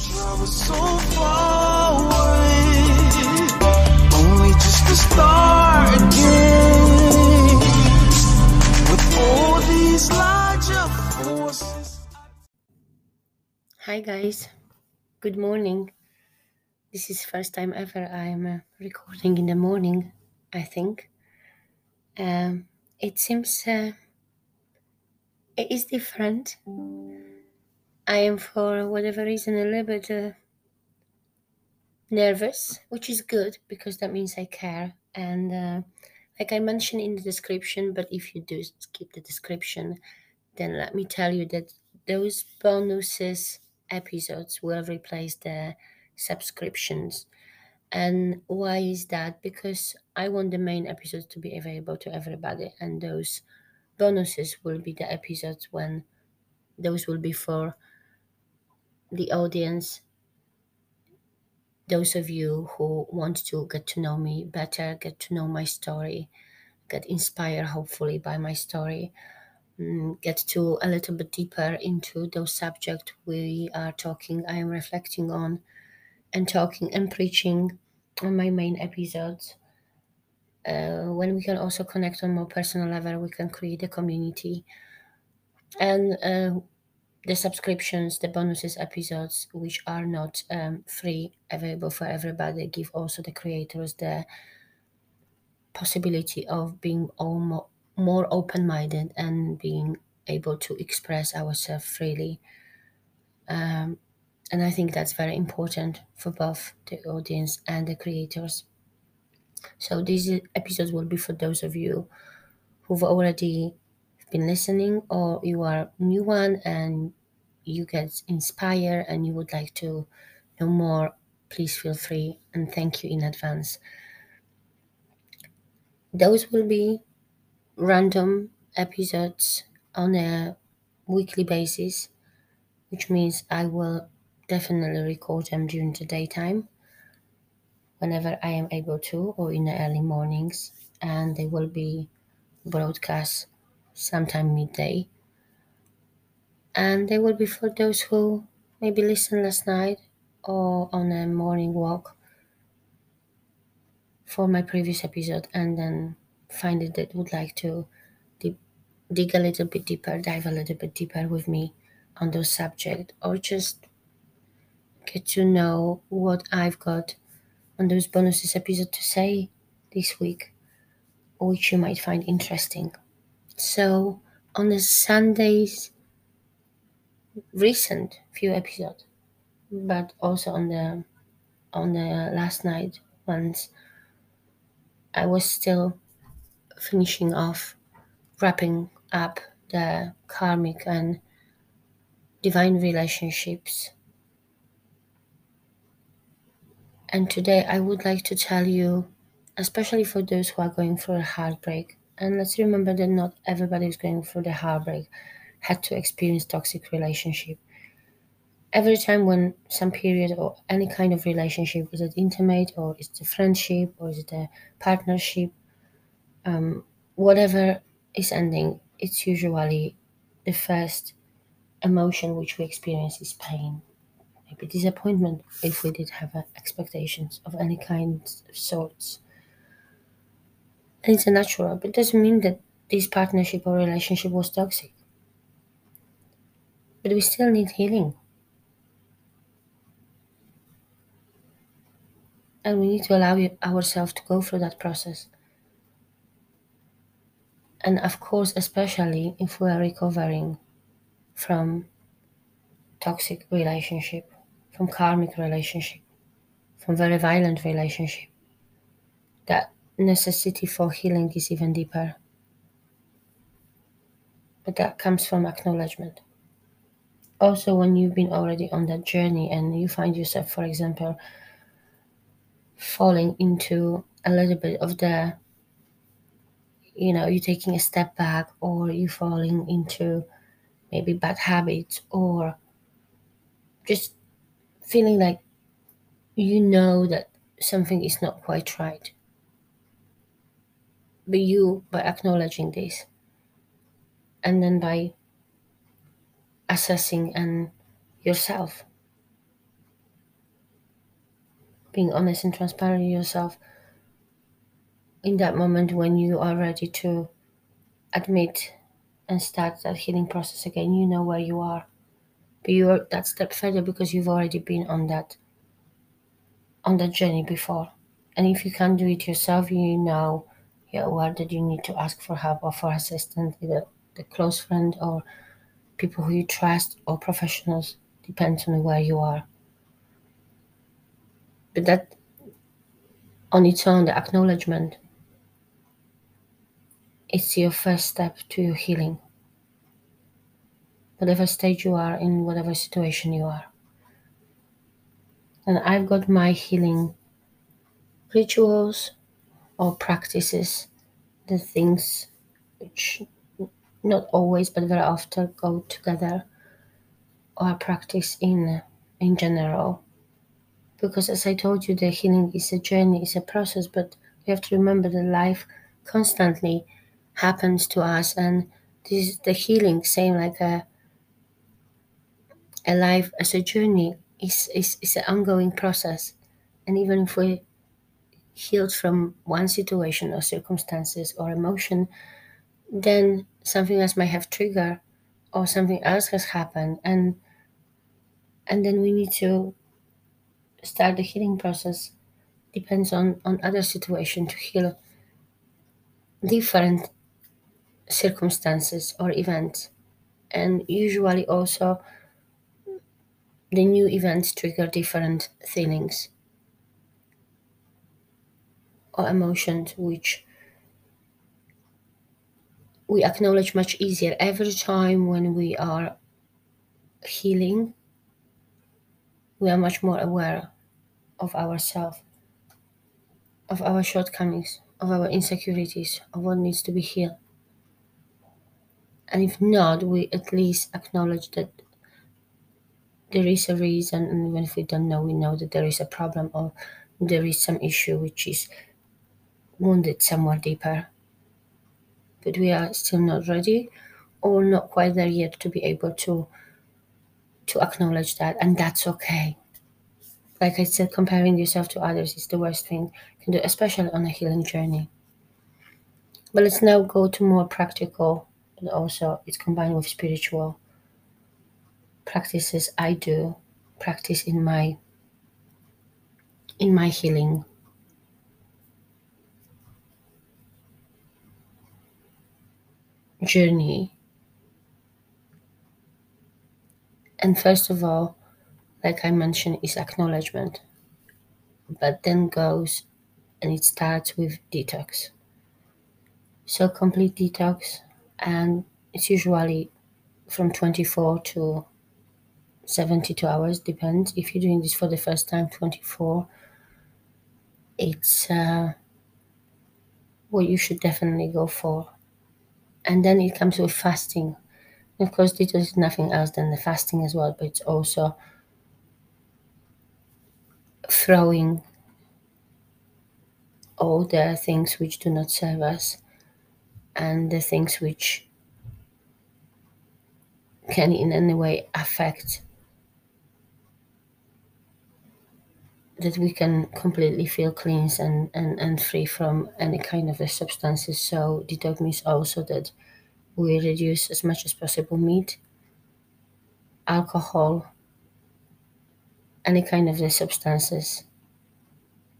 Drama so far away. Only just to start again. With all these larger forces. Hi guys, good morning. This is first time ever I'm uh, recording in the morning. I think um, it seems uh, it is different. I am for whatever reason a little bit uh, nervous, which is good because that means I care. And uh, like I mentioned in the description, but if you do skip the description, then let me tell you that those bonuses episodes will replace the subscriptions. And why is that? Because I want the main episodes to be available to everybody, and those bonuses will be the episodes when those will be for the audience, those of you who want to get to know me better, get to know my story, get inspired hopefully by my story, mm, get to a little bit deeper into those subjects we are talking, I am reflecting on, and talking and preaching on my main episodes. Uh, when we can also connect on more personal level, we can create a community. And uh, the subscriptions, the bonuses episodes, which are not um, free, available for everybody, give also the creators the possibility of being more, more open minded and being able to express ourselves freely. Um, and I think that's very important for both the audience and the creators. So these episodes will be for those of you who've already been listening or you are new one and you get inspired and you would like to know more, please feel free and thank you in advance. Those will be random episodes on a weekly basis, which means I will definitely record them during the daytime whenever I am able to or in the early mornings, and they will be broadcast sometime midday. And they will be for those who maybe listened last night or on a morning walk for my previous episode and then find it that would like to dig a little bit deeper, dive a little bit deeper with me on those subjects, or just get to know what I've got on those bonuses episode to say this week, which you might find interesting. So on the Sundays, recent few episodes, but also on the on the last night ones, I was still finishing off, wrapping up the karmic and divine relationships. And today I would like to tell you, especially for those who are going through a heartbreak, and let's remember that not everybody who's going through the heartbreak had to experience toxic relationship. Every time when some period or any kind of relationship, is it intimate or is it a friendship or is it a partnership, um, whatever is ending, it's usually the first emotion which we experience is pain, maybe disappointment if we did have uh, expectations of any kind of sorts. It's natural, but it doesn't mean that this partnership or relationship was toxic. But we still need healing. And we need to allow ourselves to go through that process. And of course, especially if we are recovering from toxic relationship, from karmic relationship, from very violent relationship, that necessity for healing is even deeper. But that comes from acknowledgement. Also, when you've been already on that journey and you find yourself, for example, falling into a little bit of the, you know, you're taking a step back or you're falling into maybe bad habits or just feeling like you know that something is not quite right. But you, by acknowledging this, and then by assessing and yourself, being honest and transparent yourself in that moment when you are ready to admit and start that healing process again, you know where you are. But you're that step further because you've already been on that on that journey before. And if you can't do it yourself, you know you're aware that you need to ask for help or for assistance, either the close friend or people who you trust or professionals, depends on where you are. But that on its own, the acknowledgement it's your first step to your healing. Whatever stage you are in, whatever situation you are. And I've got my healing rituals or practices, the things which not always but very often go together or practice in in general. Because as I told you, the healing is a journey, it's a process, but we have to remember that life constantly happens to us and this is the healing, same like a a life as a journey is, is, is an ongoing process. And even if we healed from one situation or circumstances or emotion, then something else might have triggered or something else has happened. And and then we need to start the healing process. Depends on on other situation to heal different circumstances or events. And usually also the new events trigger different feelings or emotions which we acknowledge much easier every time when we are healing. We are much more aware of ourselves of our shortcomings of our insecurities of what needs to be healed. And if not we at least acknowledge that there is a reason and even if we don't know we know that there is a problem or there is some issue which is wounded somewhere deeper. But we are still not ready or not quite there yet to be able to to acknowledge that and that's okay. Like i said comparing yourself to others is the worst thing you can do especially on a healing journey. But let's now go to more practical and also it's combined with spiritual practices i do practice in my in my healing journey. And first of all, like I mentioned, is acknowledgement. But then goes and it starts with detox. So complete detox and it's usually from 24 to 72 hours depends if you're doing this for the first time 24 it's uh, what you should definitely go for and then it comes with fasting. Of course, detox is nothing else than the fasting as well, but it's also throwing all the things which do not serve us and the things which can in any way affect that we can completely feel clean and, and, and free from any kind of the substances. So detox means also that we reduce as much as possible meat, alcohol, any kind of the substances,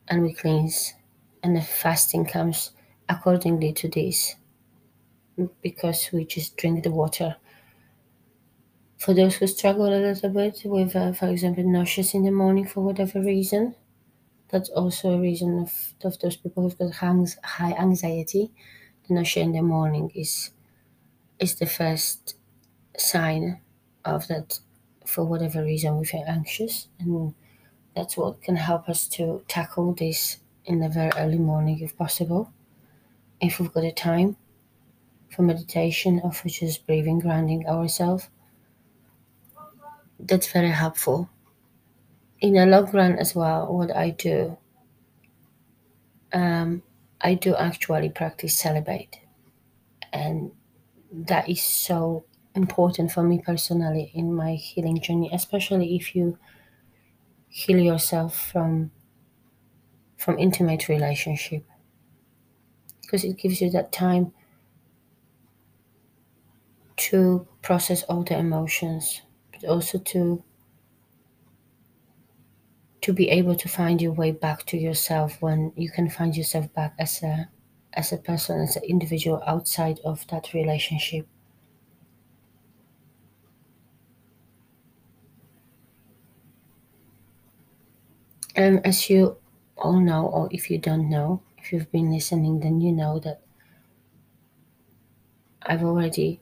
and we cleanse. And the fasting comes accordingly to this because we just drink the water. For those who struggle a little bit with, uh, for example, nauseous in the morning for whatever reason, that's also a reason of, of those people who've got high anxiety. The nausea in the morning is is the first sign of that. For whatever reason, we feel anxious, and that's what can help us to tackle this in the very early morning, if possible. If we've got a time for meditation or for just breathing, grounding ourselves that's very helpful. In the long run as well, what I do, um, I do actually practice celibate, and that is so important for me personally in my healing journey, especially if you heal yourself from from intimate relationship. Because it gives you that time to process all the emotions also to to be able to find your way back to yourself when you can find yourself back as a as a person as an individual outside of that relationship. And as you all know or if you don't know if you've been listening then you know that i've already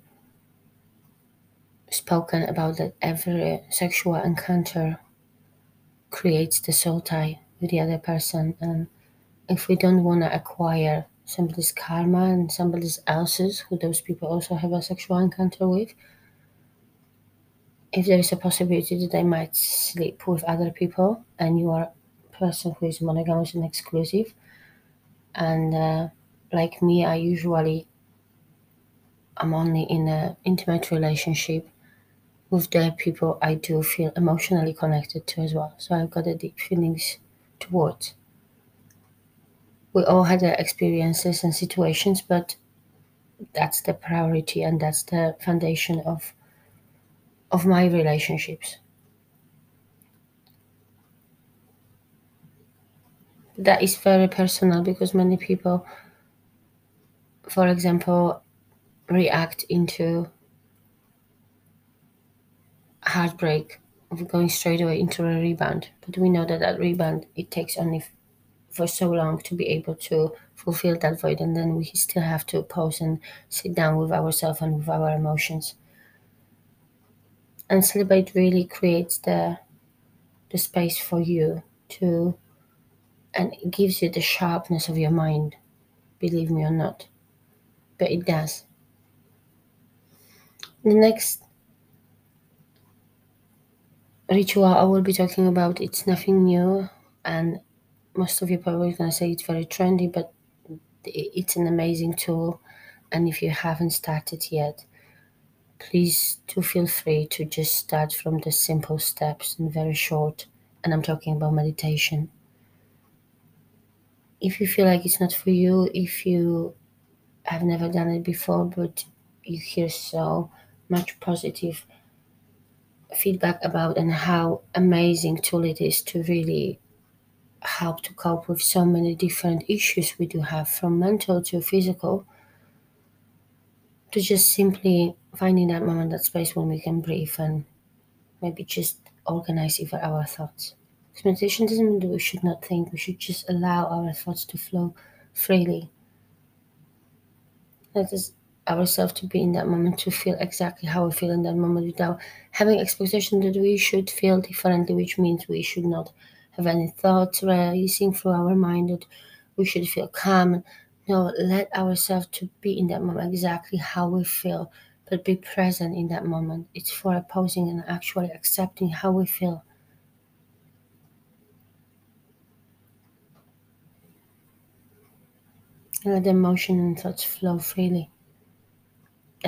spoken about that every sexual encounter creates the soul tie with the other person. And if we don't want to acquire somebody's karma and somebody else's who those people also have a sexual encounter with if there is a possibility that they might sleep with other people and you are a person who is monogamous and exclusive and uh, like me i usually i'm only in an intimate relationship with the people I do feel emotionally connected to as well. So I've got a deep feelings towards. We all had our experiences and situations, but that's the priority and that's the foundation of of my relationships. That is very personal because many people, for example, react into heartbreak of going straight away into a rebound. But we know that that rebound it takes only for so long to be able to fulfill that void, and then we still have to pause and sit down with ourselves and with our emotions. And celibate really creates the the space for you to, and it gives you the sharpness of your mind. Believe me or not, but it does. The next ritual I will be talking about it's nothing new and most of you probably gonna say it's very trendy but it's an amazing tool and if you haven't started yet please do feel free to just start from the simple steps and very short and I'm talking about meditation. If you feel like it's not for you if you have never done it before but you hear so much positive feedback about and how amazing tool it is to really help to cope with so many different issues we do have from mental to physical to just simply finding that moment that space when we can breathe and maybe just organize even our thoughts. Because meditation doesn't mean that we should not think we should just allow our thoughts to flow freely. Let us ourselves to be in that moment to feel exactly how we feel in that moment without having expectation that we should feel differently, which means we should not have any thoughts racing through our mind that we should feel calm. No, let ourselves to be in that moment exactly how we feel, but be present in that moment. It's for opposing and actually accepting how we feel. Let the emotion and thoughts flow freely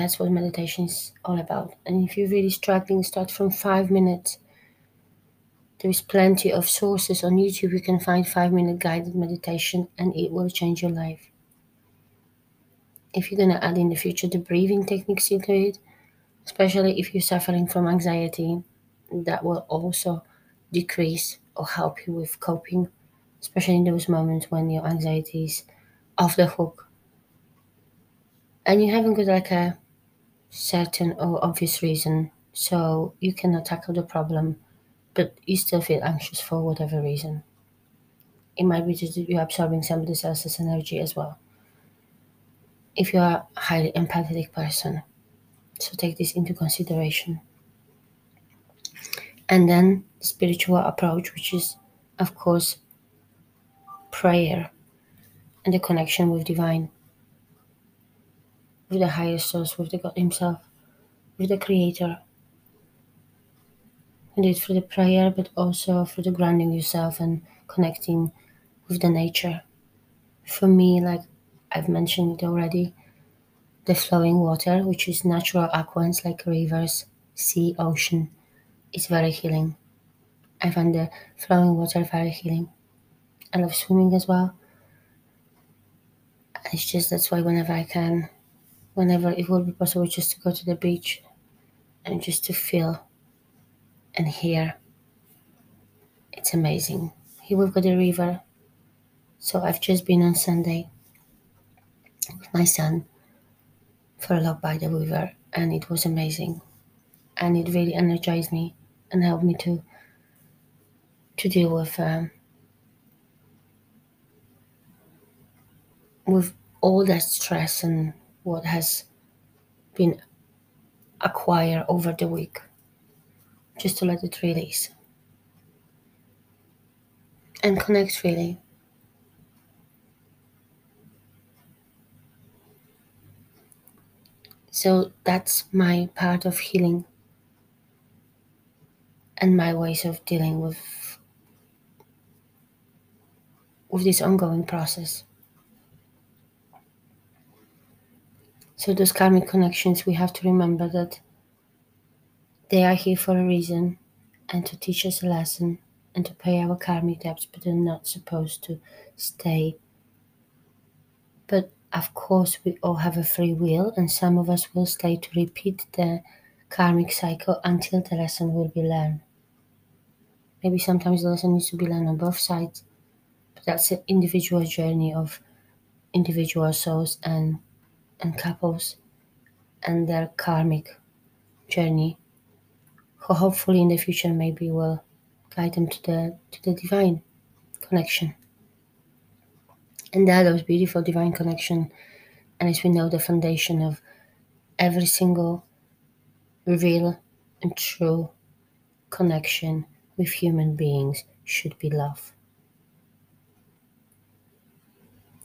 that's what meditation is all about. And if you're really struggling, start from five minutes. There's plenty of sources on YouTube. You can find five minute guided meditation and it will change your life. If you're going to add in the future the breathing techniques into it, especially if you're suffering from anxiety, that will also decrease or help you with coping, especially in those moments when your anxiety is off the hook and you haven't got like a certain or obvious reason, so you cannot tackle the problem, but you still feel anxious for whatever reason. It might be that you're absorbing somebody else's energy as well. If you are a highly empathetic person, so take this into consideration. And then the spiritual approach, which is, of course, prayer and the connection with divine with the higher source, with the God Himself, with the Creator. And it through the prayer, but also through the grounding yourself and connecting with the nature. For me, like I've mentioned it already, the flowing water, which is natural aquans like rivers, sea, ocean, is very healing. I find the flowing water very healing. I love swimming as well. It's just that's why whenever I can, whenever it will be possible, just to go to the beach and just to feel and hear. It's amazing. Here we've got a river. So I've just been on Sunday with my son for a walk by the river and it was amazing. And it really energized me and helped me to to deal with um, with all that stress and what has been acquired over the week just to let it release. And connect really. So that's my part of healing and my ways of dealing with with this ongoing process So, those karmic connections, we have to remember that they are here for a reason and to teach us a lesson and to pay our karmic debts, but they're not supposed to stay. But of course, we all have a free will, and some of us will stay to repeat the karmic cycle until the lesson will be learned. Maybe sometimes the lesson needs to be learned on both sides, but that's an individual journey of individual souls and and couples and their karmic journey. Who hopefully in the future maybe will guide them to the to the divine connection. And that was beautiful divine connection and as we know the foundation of every single real and true connection with human beings should be love.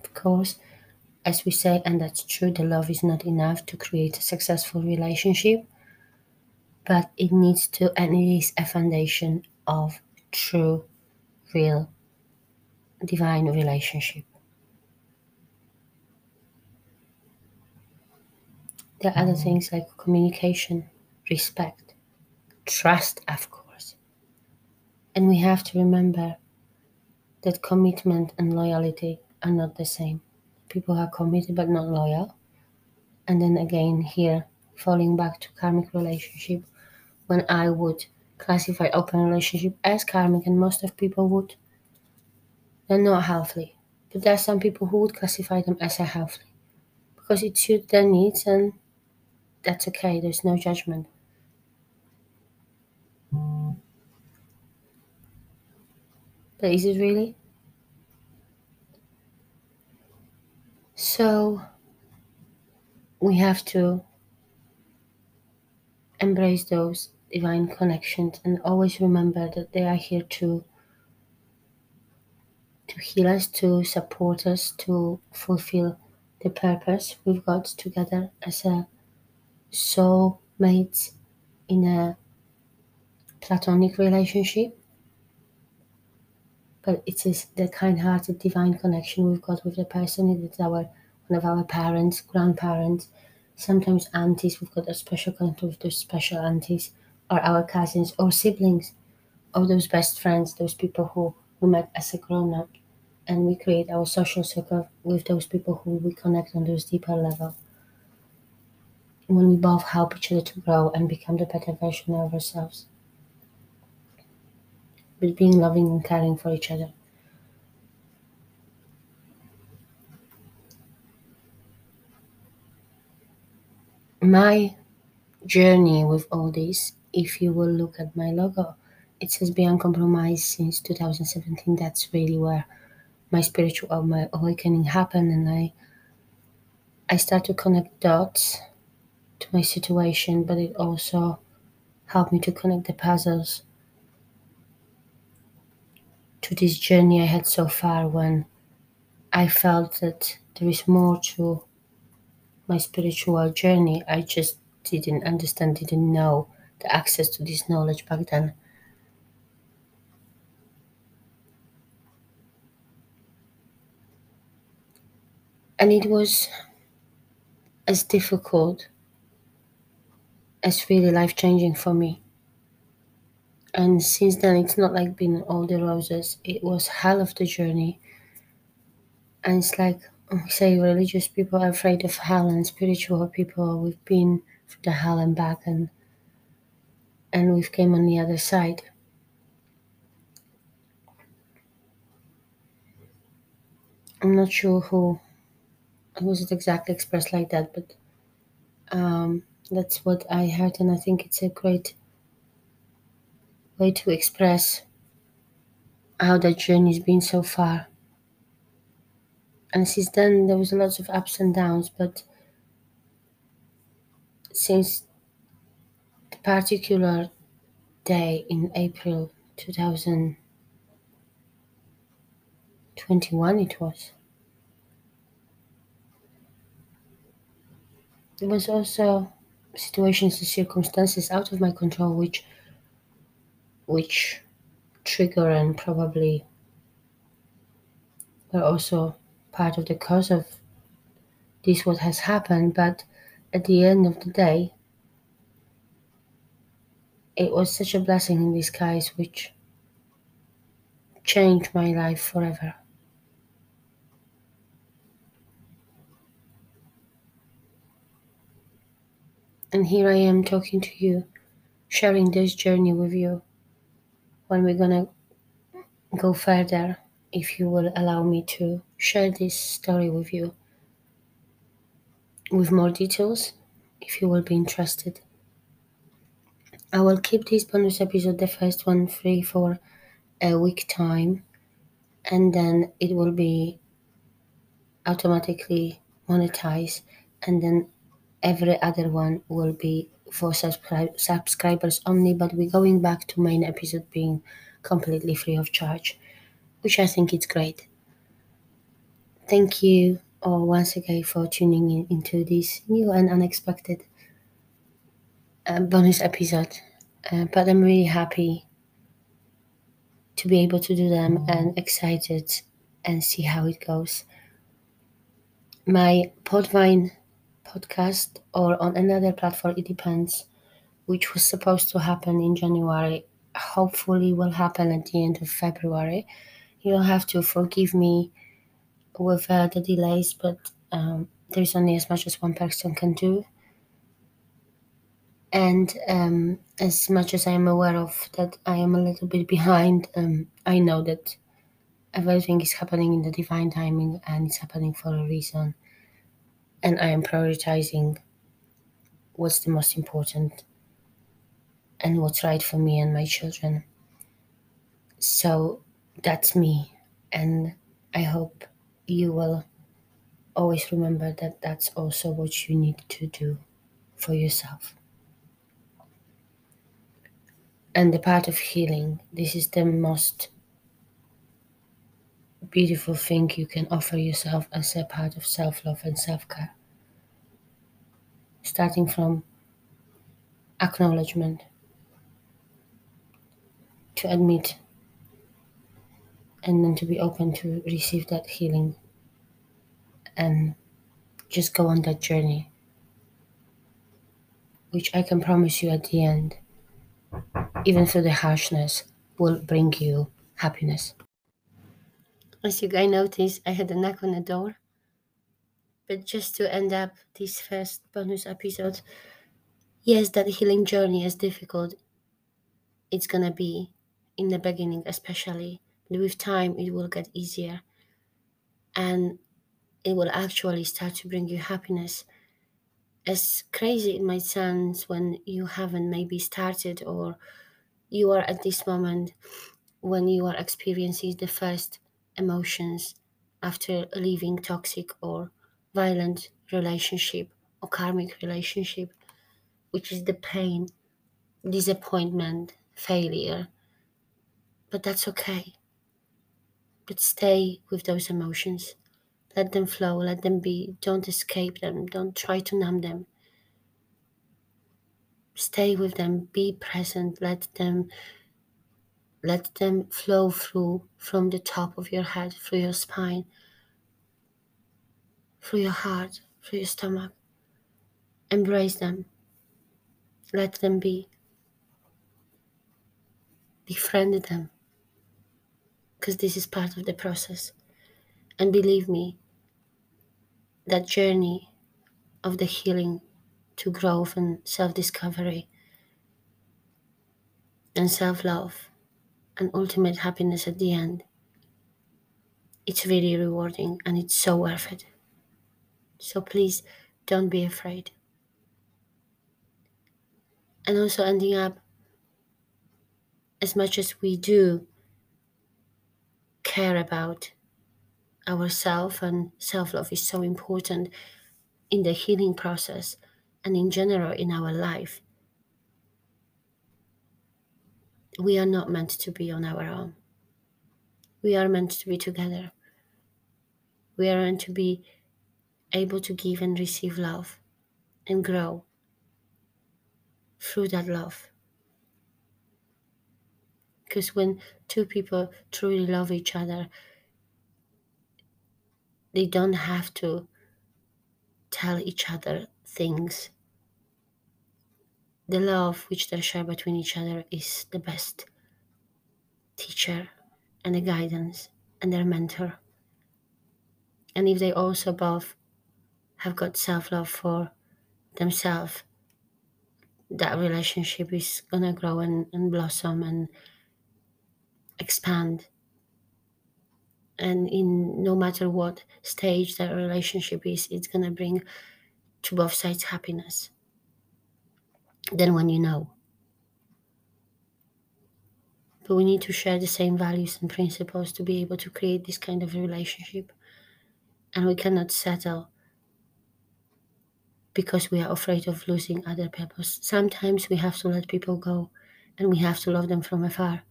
Of course as we say, and that's true, the love is not enough to create a successful relationship, but it needs to, and it is a foundation of true, real, divine relationship. There are other mm. things like communication, respect, trust, of course. And we have to remember that commitment and loyalty are not the same people are committed but not loyal. And then again, here, falling back to karmic relationship, when I would classify open relationship as karmic, and most of people would, they're not healthy. But there are some people who would classify them as a healthy because it suits their needs, and that's okay. There's no judgment. But is it really? So we have to embrace those divine connections and always remember that they are here to to heal us, to support us, to fulfill the purpose we've got together as a soul mates in a platonic relationship. But it is the kind-hearted divine connection we've got with the person. It is our one of our parents, grandparents, sometimes aunties. We've got a special connection with those special aunties, or our cousins, or siblings, or those best friends, those people who we met as a grown up, and we create our social circle with those people who we connect on those deeper level. When we both help each other to grow and become the better version of ourselves. But being loving and caring for each other. my journey with all this, if you will look at my logo, it says BeUncompromised since 2017. That's really where my spiritual uh, my awakening happened, and I I start to connect dots to my situation, but it also helped me to connect the puzzles to this journey I had so far when I felt that there is more to my spiritual journey, I just didn't understand, didn't know the access to this knowledge back then. And it was as difficult as really life changing for me And since then, it's not like been all the roses. It was hell of the journey. And it's like we say, religious people are afraid of hell, and spiritual people we've been through the hell and back, and and we've came on the other side. I'm not sure who it exactly expressed like that, but um, that's what I heard, and I think it's a great way to express how that journey's been so far. And since then, there was lots of ups and downs, but since the particular day in April 2021, it was. There was also situations and circumstances out of my control which which trigger and probably were also part of the cause of this what has happened. But at the end of the day it was such a blessing in disguise which changed my life forever. And here i am talking to you sharing this journey with you when we're gonna go further if you will allow me to share this story with you with more details if you will be interested. I will keep this bonus episode, the first one, free for a week time and then it will be automatically monetized and then every other one will be for subscri- subscribers only but we're going back to main episode being completely free of charge which I think is great. Thank you all once again for tuning in into this new and unexpected uh, bonus episode. Uh, but I'm really happy to be able to do them and excited and see how it goes. My Podvine podcast or on another platform, it depends, which was supposed to happen in January, hopefully will happen at the end of February you'll have to forgive me with uh, the delays, but um, there's only as much as one person can do. And um, as much as I am aware of that, I am a little bit behind. Um, I know that everything is happening in the divine timing and it's happening for a reason. And I am prioritizing what's the most important and what's right for me and my children. So that's me. And I hope you will always remember that that's also what you need to do for yourself. And the part of healing, this is the most beautiful thing you can offer yourself as a part of self love and self care. Starting from acknowledgement to admit and then to be open to receive that healing and just go on that journey which i can promise you at the end even through the harshness will bring you happiness as you guys noticed i had a knock on the door. But just to end up this first bonus episode yes that healing journey is difficult. It's gonna be in the beginning especially But with time, it will get easier. And it will actually start to bring you happiness. As crazy it might sound when you haven't maybe started or you are at this moment when you are experiencing the first emotions after leaving toxic or violent relationship or karmic relationship, which is the pain, disappointment, failure. But that's okay but stay with those emotions. Let them flow, let them be. Don't escape them, don't try to numb them. Stay with them, be present, let them let them flow through from the top of your head, through your spine, through your heart, through your stomach. Embrace them. Let them be. befriend them because this is part of the process. And believe me, that journey of the healing to growth and self discovery and self love and ultimate happiness at the end, it's really rewarding and it's so worth it. So please don't be afraid. And also, ending up, as much as we do care about ourselves and self love is so important in the healing process and in general in our life. We are not meant to be on our own. We are meant to be together. We are meant to be able to give and receive love and grow through that love. Because when two people truly love each other, they don't have to tell each other things. The love which they share between each other is the best teacher and a guidance and their mentor. And if they also both have got self love for themselves, that relationship is gonna grow and, and blossom and expand. And in no matter what stage that relationship is, it's gonna bring to both sides happiness. Then when you know. But we need to share the same values and principles to be able to create this kind of relationship. And we cannot settle because we are afraid of losing other people. Sometimes we have to let people go and we have to love them from afar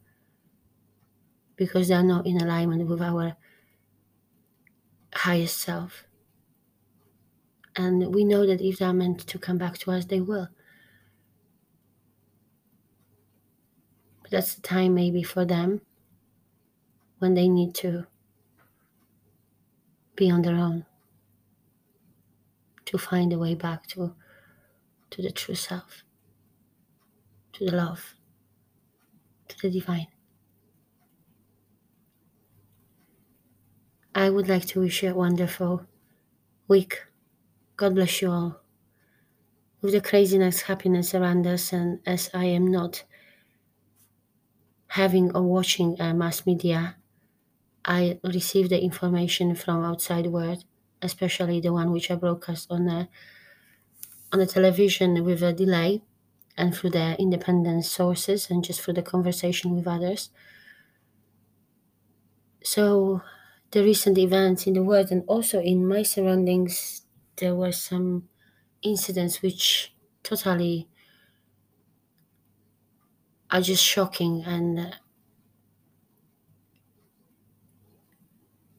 because they are not in alignment with our highest self. And we know that if they are meant to come back to us, they will. But that's the time maybe for them when they need to be on their own to find a way back to to the true self to the love to the divine. I would like to wish you a wonderful week. God bless you all. With the craziness happiness around us and as i am not having or watching uh, mass media i receive the information from outside world especially the one which I broadcast on the on the television with a delay and through the independent sources and just through the conversation with others. So the recent events in the world and also in my surroundings there were some incidents which totally are just shocking and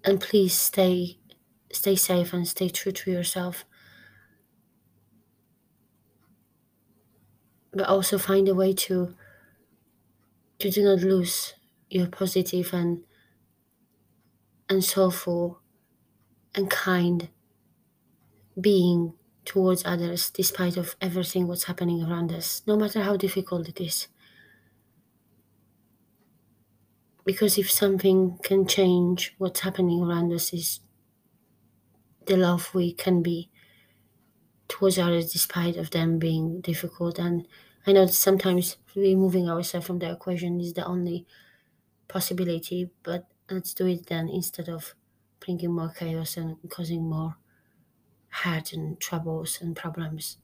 and please stay stay safe and stay true to yourself. But also find a way to to do not lose your positive and and soulful and kind being towards others despite of everything what's happening around us no matter how difficult it is because if something can change what's happening around us is the love we can be towards others despite of them being difficult. And i know sometimes removing ourselves from the equation is the only possibility but let's do it then instead of bringing more chaos and causing more hurt and troubles and problems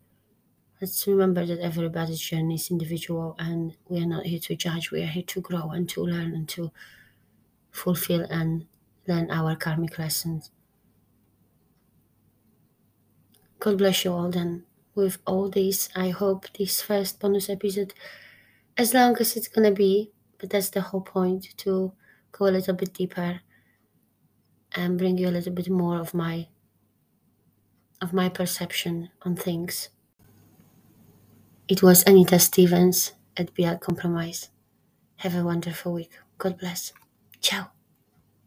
let's remember that everybody's journey is individual and we are not here to judge we are here to grow and to learn and to fulfill and learn our karmic lessons God bless you all then. With all this, I hope this first bonus episode, as long as it's gonna be, but that's the whole point to go a little bit deeper and bring you a little bit more of my of my perception on things. It was Anita Stevens at BeUncompromised. Have a wonderful week. God bless. Ciao.